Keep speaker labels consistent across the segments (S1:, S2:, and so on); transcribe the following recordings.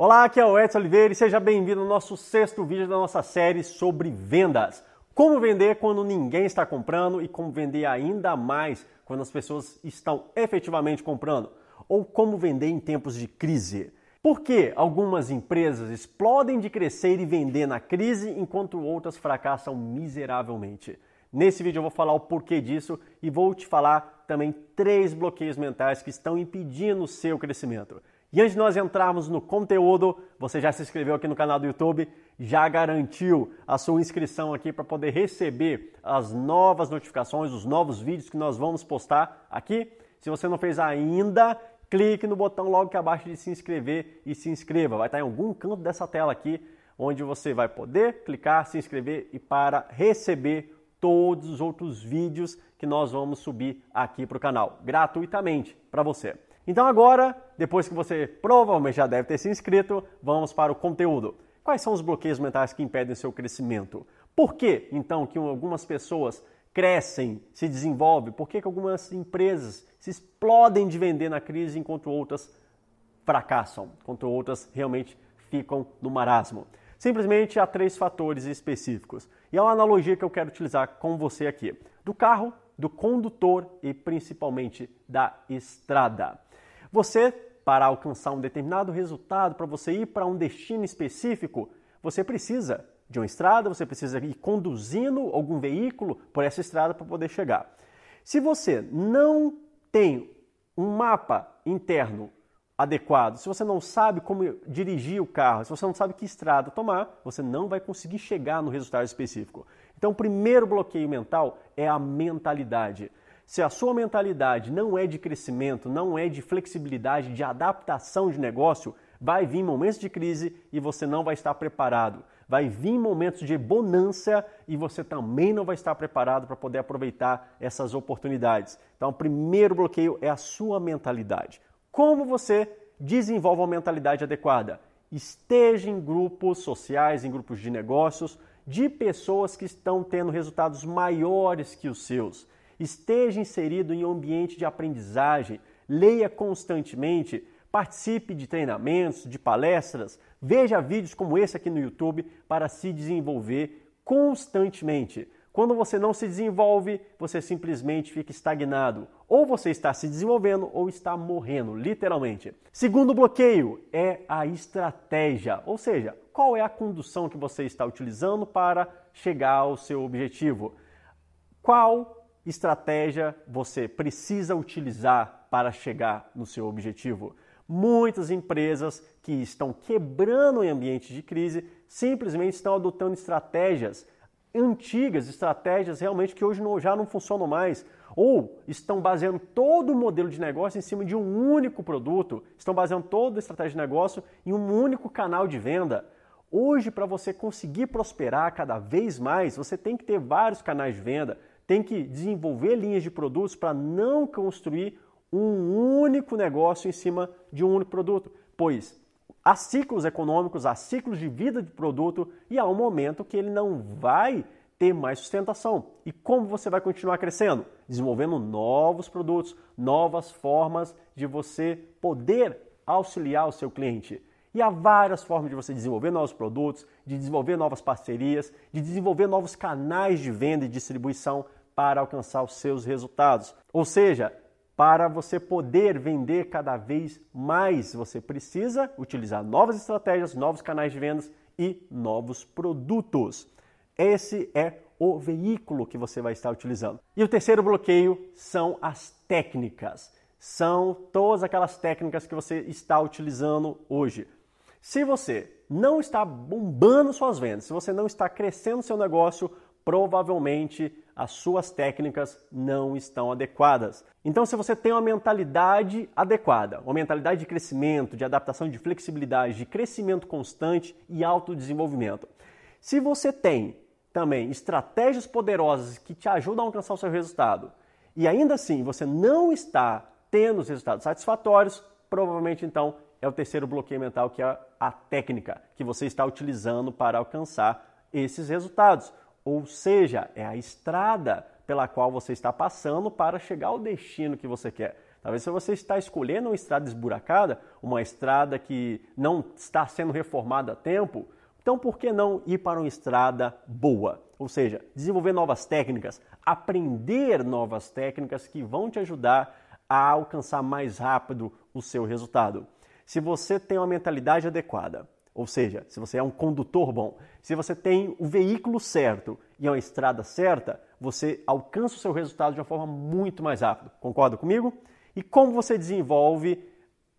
S1: Olá, aqui é o Edson Oliveira e seja bem-vindo ao nosso sexto vídeo da nossa série sobre vendas. Como vender quando ninguém está comprando e como vender ainda mais quando as pessoas estão efetivamente comprando. Ou como vender em tempos de crise. Por que algumas empresas explodem de crescer e vender na crise enquanto outras fracassam miseravelmente? Nesse vídeo eu vou falar o porquê disso e vou te falar também três bloqueios mentais que estão impedindo o seu crescimento. E antes de nós entrarmos no conteúdo, você já se inscreveu aqui no canal do YouTube, já garantiu a sua inscrição aqui para poder receber as novas notificações, os novos vídeos que nós vamos postar aqui. Se você não fez ainda, clique no botão logo que abaixo de se inscrever e se inscreva. Vai estar em algum canto dessa tela aqui, onde você vai poder clicar, se inscrever e para receber todos os outros vídeos que nós vamos subir aqui para o canal, gratuitamente para você. Então agora, depois que você provavelmente já deve ter se inscrito, vamos para o conteúdo. Quais são os bloqueios mentais que impedem seu crescimento? Por que, então, que algumas pessoas crescem, se desenvolvem? Por que, que algumas empresas se explodem de vender na crise enquanto outras fracassam, enquanto outras realmente ficam no marasmo? Simplesmente há três fatores específicos. E é uma analogia que eu quero utilizar com você aqui: do carro, do condutor e principalmente da estrada. Você, para alcançar um determinado resultado, para você ir para um destino específico, você precisa de uma estrada, você precisa ir conduzindo algum veículo por essa estrada para poder chegar. Se você não tem um mapa interno adequado, se você não sabe como dirigir o carro, se você não sabe que estrada tomar, você não vai conseguir chegar no resultado específico. Então, o primeiro bloqueio mental é a mentalidade. Se a sua mentalidade não é de crescimento, não é de flexibilidade, de adaptação de negócio, vai vir momentos de crise e você não vai estar preparado. Vai vir momentos de bonança e você também não vai estar preparado para poder aproveitar essas oportunidades. Então, o primeiro bloqueio é a sua mentalidade. Como você desenvolve uma mentalidade adequada? Esteja em grupos sociais, em grupos de negócios, de pessoas que estão tendo resultados maiores que os seus. Esteja inserido em um ambiente de aprendizagem, leia constantemente, participe de treinamentos, de palestras, veja vídeos como esse aqui no YouTube para se desenvolver constantemente. Quando você não se desenvolve, você simplesmente fica estagnado. Ou você está se desenvolvendo ou está morrendo, literalmente. Segundo bloqueio é a estratégia, ou seja, qual é a condução que você está utilizando para chegar ao seu objetivo? Qual estratégia você precisa utilizar para chegar no seu objetivo? Muitas empresas que estão quebrando em ambiente de crise simplesmente estão adotando estratégias antigas, estratégias realmente que hoje não, já não funcionam mais, ou estão baseando todo o modelo de negócio em cima de um único produto, estão baseando toda a estratégia de negócio em um único canal de venda. Hoje, para você conseguir prosperar cada vez mais, você tem que ter vários canais de venda, tem que desenvolver linhas de produtos para não construir um único negócio em cima de um único produto, pois Há ciclos econômicos, há ciclos de vida de produto e há um momento que ele não vai ter mais sustentação. E como você vai continuar crescendo? Desenvolvendo novos produtos, novas formas de você poder auxiliar o seu cliente. E há várias formas de você desenvolver novos produtos, de desenvolver novas parcerias, de desenvolver novos canais de venda e distribuição para alcançar os seus resultados. Ou seja, para você poder vender cada vez mais, você precisa utilizar novas estratégias, novos canais de vendas e novos produtos. Esse é o veículo que você vai estar utilizando. E o terceiro bloqueio são as técnicas. São todas aquelas técnicas que você está utilizando hoje. Se você não está bombando suas vendas, se você não está crescendo seu negócio, provavelmente as suas técnicas não estão adequadas. Então, se você tem uma mentalidade adequada, uma mentalidade de crescimento, de adaptação, de flexibilidade, de crescimento constante e autodesenvolvimento, se você tem também estratégias poderosas que te ajudam a alcançar o seu resultado e ainda assim você não está tendo os resultados satisfatórios, provavelmente então é o terceiro bloqueio mental que é a técnica que você está utilizando para alcançar esses resultados ou seja, é a estrada pela qual você está passando para chegar ao destino que você quer. Talvez se você está escolhendo uma estrada esburacada, uma estrada que não está sendo reformada a tempo, então por que não ir para uma estrada boa? Ou seja, desenvolver novas técnicas, aprender novas técnicas que vão te ajudar a alcançar mais rápido o seu resultado. Se você tem uma mentalidade adequada, ou seja, se você é um condutor bom, se você tem o veículo certo e uma estrada certa, você alcança o seu resultado de uma forma muito mais rápida. Concorda comigo? E como você desenvolve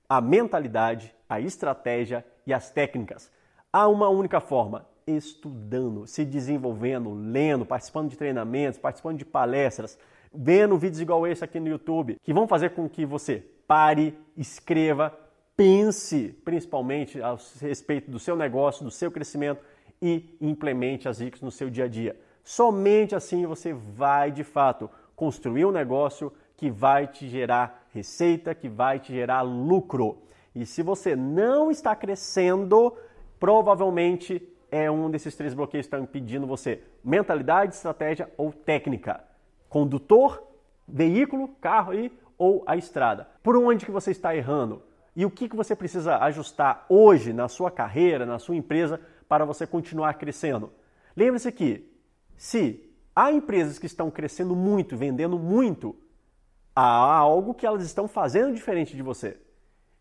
S1: a mentalidade, a estratégia e as técnicas? Há uma única forma: estudando, se desenvolvendo, lendo, participando de treinamentos, participando de palestras, vendo vídeos igual esse aqui no YouTube, que vão fazer com que você pare, escreva, pense principalmente a respeito do seu negócio, do seu crescimento e implemente as dicas no seu dia a dia. Somente assim você vai de fato construir um negócio que vai te gerar receita, que vai te gerar lucro. E se você não está crescendo, provavelmente é um desses três bloqueios que estão impedindo você: mentalidade, estratégia ou técnica. Condutor, veículo, carro aí, ou a estrada. Por onde que você está errando? E o que, que você precisa ajustar hoje na sua carreira, na sua empresa, para você continuar crescendo. Lembre-se que se há empresas que estão crescendo muito, vendendo muito, há algo que elas estão fazendo diferente de você.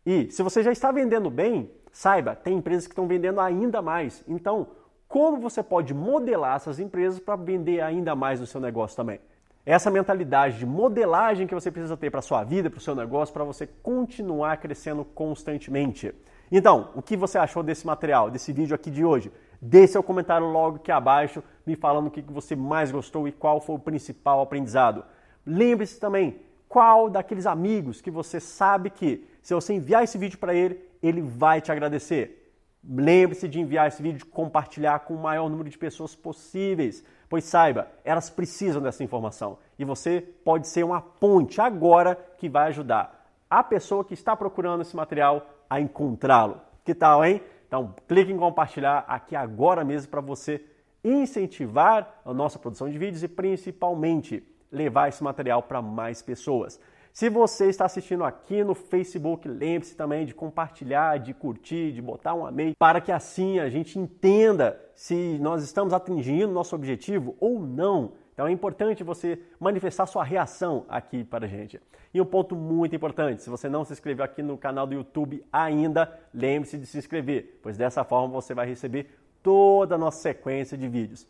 S1: E se você já está vendendo bem, saiba, tem empresas que estão vendendo ainda mais. Então, como você pode modelar essas empresas para vender ainda mais no seu negócio também? Essa mentalidade de modelagem que você precisa ter para sua vida, para o seu negócio, para você continuar crescendo constantemente. Então, o que você achou desse material, desse vídeo aqui de hoje? Deixe seu comentário logo aqui abaixo, me falando o que você mais gostou e qual foi o principal aprendizado. Lembre-se também, qual daqueles amigos que você sabe que, se você enviar esse vídeo para ele, ele vai te agradecer. Lembre-se de enviar esse vídeo, compartilhar com o maior número de pessoas possíveis, pois saiba, elas precisam dessa informação e você pode ser uma ponte agora que vai ajudar a pessoa que está procurando esse material a encontrá-lo. Que tal, hein? Então, clique em compartilhar aqui agora mesmo para você incentivar a nossa produção de vídeos e principalmente levar esse material para mais pessoas. Se você está assistindo aqui no Facebook, lembre-se também de compartilhar, de curtir, de botar um amei, para que assim a gente entenda se nós estamos atingindo nosso objetivo ou não. Então é importante você manifestar sua reação aqui para a gente. E um ponto muito importante, se você não se inscreveu aqui no canal do YouTube ainda, lembre-se de se inscrever, pois dessa forma você vai receber toda a nossa sequência de vídeos.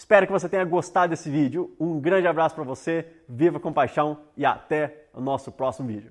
S1: Espero que você tenha gostado desse vídeo. Um grande abraço para você, viva com paixão e até o nosso próximo vídeo.